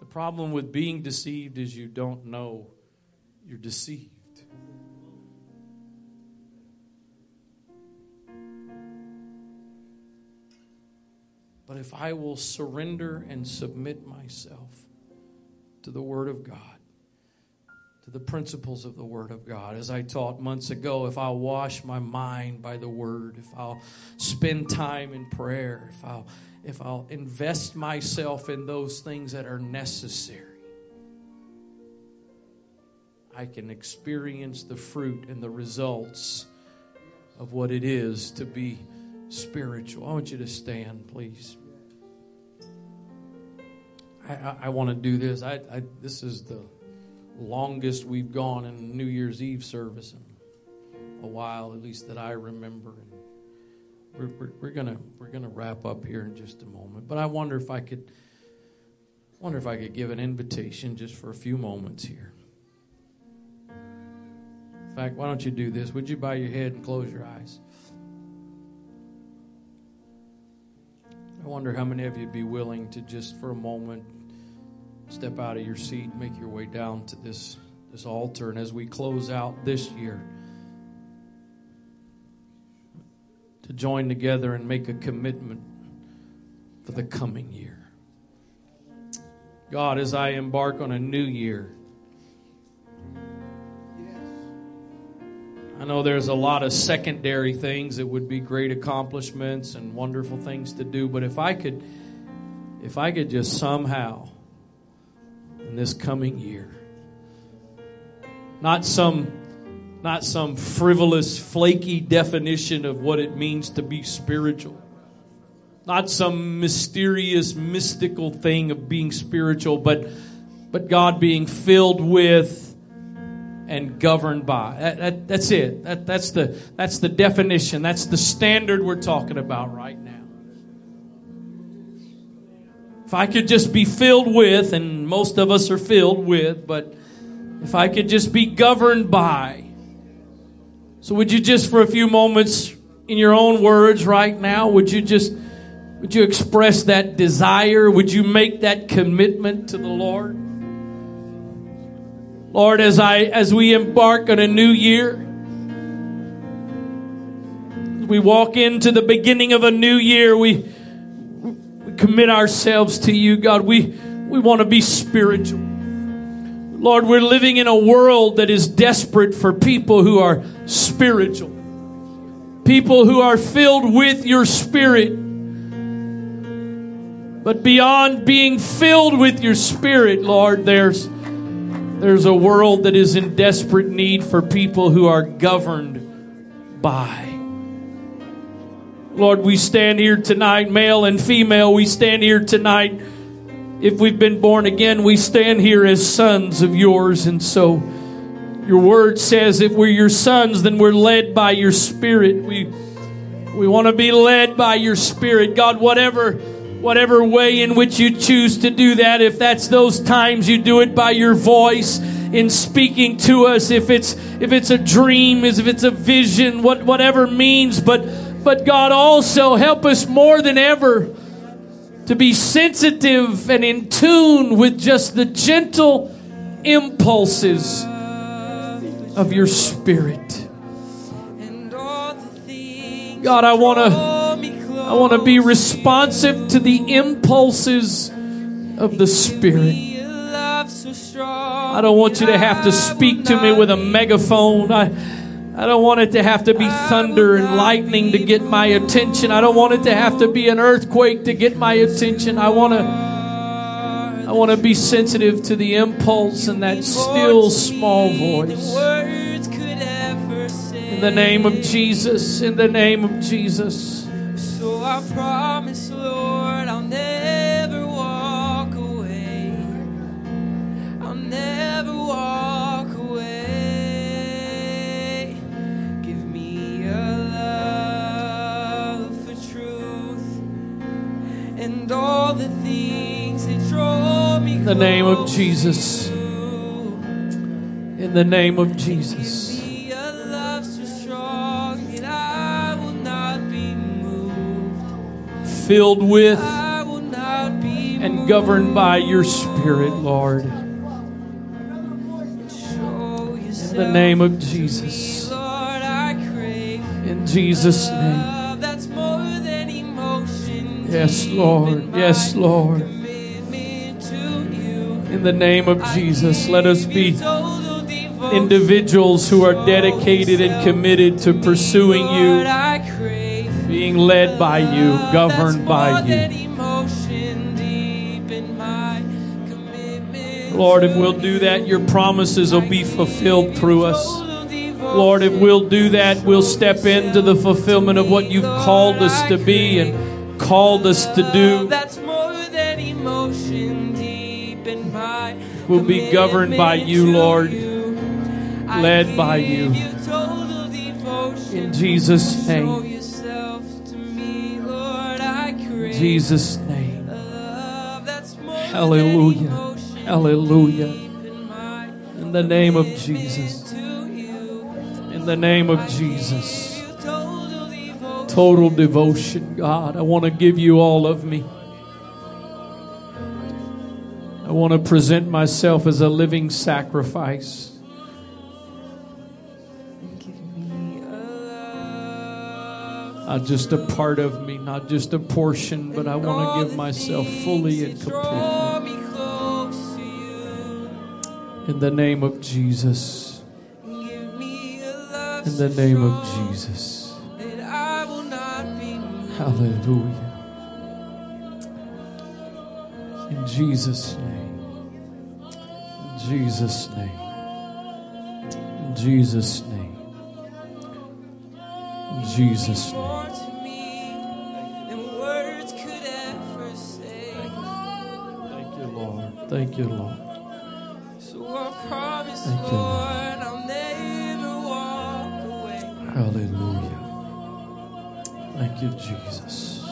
Speaker 1: The problem with being deceived is you don't know you're deceived. But if I will surrender and submit myself to the Word of God, to the principles of the Word of God. As I taught months ago, if I'll wash my mind by the Word, if I'll spend time in prayer, if I'll, if I'll invest myself in those things that are necessary, I can experience the fruit and the results of what it is to be spiritual. I want you to stand, please. I, I, I want to do this. I, I, this is the longest we've gone in New Year's Eve service in a while, at least that I remember. And we're, we're, we're gonna we're gonna wrap up here in just a moment. But I wonder if I could wonder if I could give an invitation just for a few moments here. In fact, why don't you do this? Would you bow your head and close your eyes? I wonder how many of you would be willing to just for a moment step out of your seat, make your way down to this, this altar. And as we close out this year, to join together and make a commitment for the coming year. God, as I embark on a new year, I know there's a lot of secondary things that would be great accomplishments and wonderful things to do, but if I could if I could just somehow in this coming year. Not some not some frivolous, flaky definition of what it means to be spiritual. Not some mysterious, mystical thing of being spiritual, but, but God being filled with and governed by. That, that, that's it. That, that's, the, that's the definition. That's the standard we're talking about right now. If I could just be filled with, and most of us are filled with, but if I could just be governed by. So would you just for a few moments in your own words right now, would you just would you express that desire? Would you make that commitment to the Lord? Lord, as I as we embark on a new year, we walk into the beginning of a new year, we we commit ourselves to you, God. We, we want to be spiritual. Lord, we're living in a world that is desperate for people who are spiritual, people who are filled with your spirit. But beyond being filled with your spirit, Lord, there's, there's a world that is in desperate need for people who are governed by Lord, we stand here tonight, male and female, we stand here tonight. If we've been born again, we stand here as sons of yours. And so your word says if we're your sons, then we're led by your spirit. We, we want to be led by your spirit. God, whatever, whatever way in which you choose to do that, if that's those times you do it by your voice in speaking to us, if it's, if it's a dream, if it's a vision, what, whatever means, but but God also help us more than ever to be sensitive and in tune with just the gentle impulses of your spirit. God, I want to I want to be responsive to the impulses of the spirit. I don't want you to have to speak to me with a megaphone. I I don't want it to have to be thunder and lightning to get my attention. I don't want it to have to be an earthquake to get my attention. I want to I want to be sensitive to the impulse and that still small voice. In the name of Jesus, in the name of Jesus.
Speaker 3: So I promise, Lord, I'll never walk away. I'll never walk away. Give me a love for truth and all the things that draw me
Speaker 1: In the name of Jesus. In the name of Jesus. Filled with
Speaker 3: I will not be
Speaker 1: and governed by your spirit, Lord.
Speaker 3: In
Speaker 1: the name of Jesus.
Speaker 3: Lord, I crave
Speaker 1: In Jesus' name.
Speaker 3: that's more than emotion.
Speaker 1: Yes, Lord. Yes, Lord.
Speaker 3: commitment to you.
Speaker 1: In the name of Jesus, let us be individuals who are dedicated and committed to pursuing you, being led by you, governed by you.
Speaker 3: than emotion, deep in my commitment
Speaker 1: Lord, if we'll do that, your promises will be fulfilled through us. Lord, if we'll do that, we'll step into the fulfillment of what you've called us to be and called us to do.
Speaker 3: That's more than emotion, deep in my
Speaker 1: We'll be governed by you, Lord, led by you. In Jesus' name. Jesus' name.
Speaker 3: a love that's more
Speaker 1: Hallelujah. Hallelujah.
Speaker 3: in
Speaker 1: the name of Jesus. In the name of Jesus.
Speaker 3: give you total devotion.
Speaker 1: Total devotion, God. I want to give you all of me. I want to present myself as a living sacrifice. Not just a part of me, not just a portion, but I want to give myself fully and completely.
Speaker 3: me close to you.
Speaker 1: In the name of Jesus.
Speaker 3: Give me a love
Speaker 1: In the name of Jesus.
Speaker 3: that I will not be moved.
Speaker 1: Hallelujah. In Jesus' name. In Jesus' name. In Jesus' name. In Jesus' name. Thank you, Lord.
Speaker 3: So I promise,
Speaker 1: Thank you, Lord.
Speaker 3: Lord, I'll never walk away.
Speaker 1: Hallelujah. Thank you, Jesus.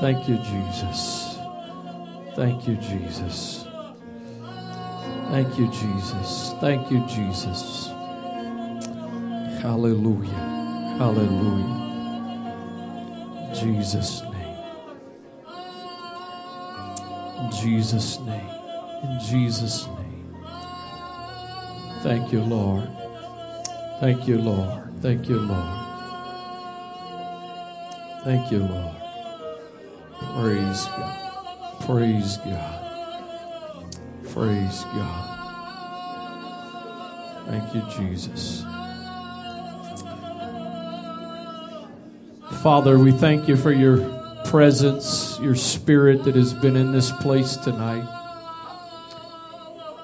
Speaker 1: Thank you, Jesus. Thank you, Jesus. Thank you, Jesus. Thank you, Jesus. Hallelujah. Hallelujah. Jesus' In Jesus' name. In Jesus' name. Thank you, Lord. Thank you, Lord. Thank you, Lord. Thank you, Lord. Praise God. Praise God. Praise God. Thank you, Jesus. Father, we thank you for your presence, your spirit that has been in this place tonight.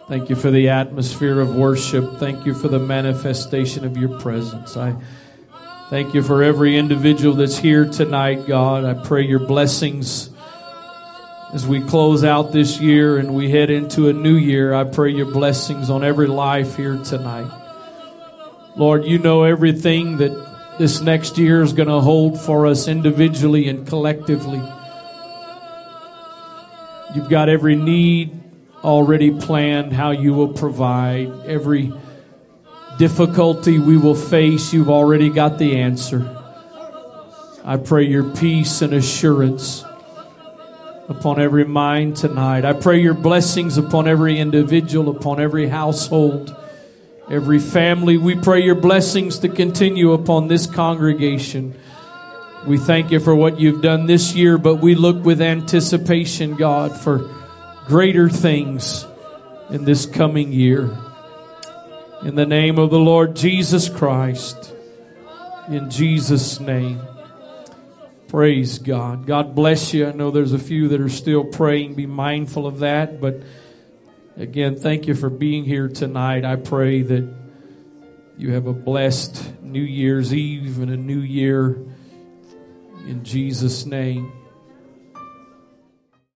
Speaker 1: Thank you for the atmosphere of worship. Thank you for the manifestation of your presence. I thank you for every individual that's here tonight, God. I pray your blessings as we close out this year and we head into a new year. I pray your blessings on every life here tonight. Lord, you know everything that this next year is going to hold for us individually and collectively. You've got every need already planned, how you will provide. Every difficulty we will face, you've already got the answer. I pray your peace and assurance upon every mind tonight. I pray your blessings upon every individual, upon every household, every family. We pray your blessings to continue upon this congregation. We thank you for what you've done this year, but we look with anticipation, God, for greater things in this coming year. In the name of the Lord Jesus Christ, in Jesus' name. Praise God. God bless you. I know there's a few that are still praying. Be mindful of that. But again, thank you for being here tonight. I pray that you have a blessed New Year's Eve and a new year in Jesus' name.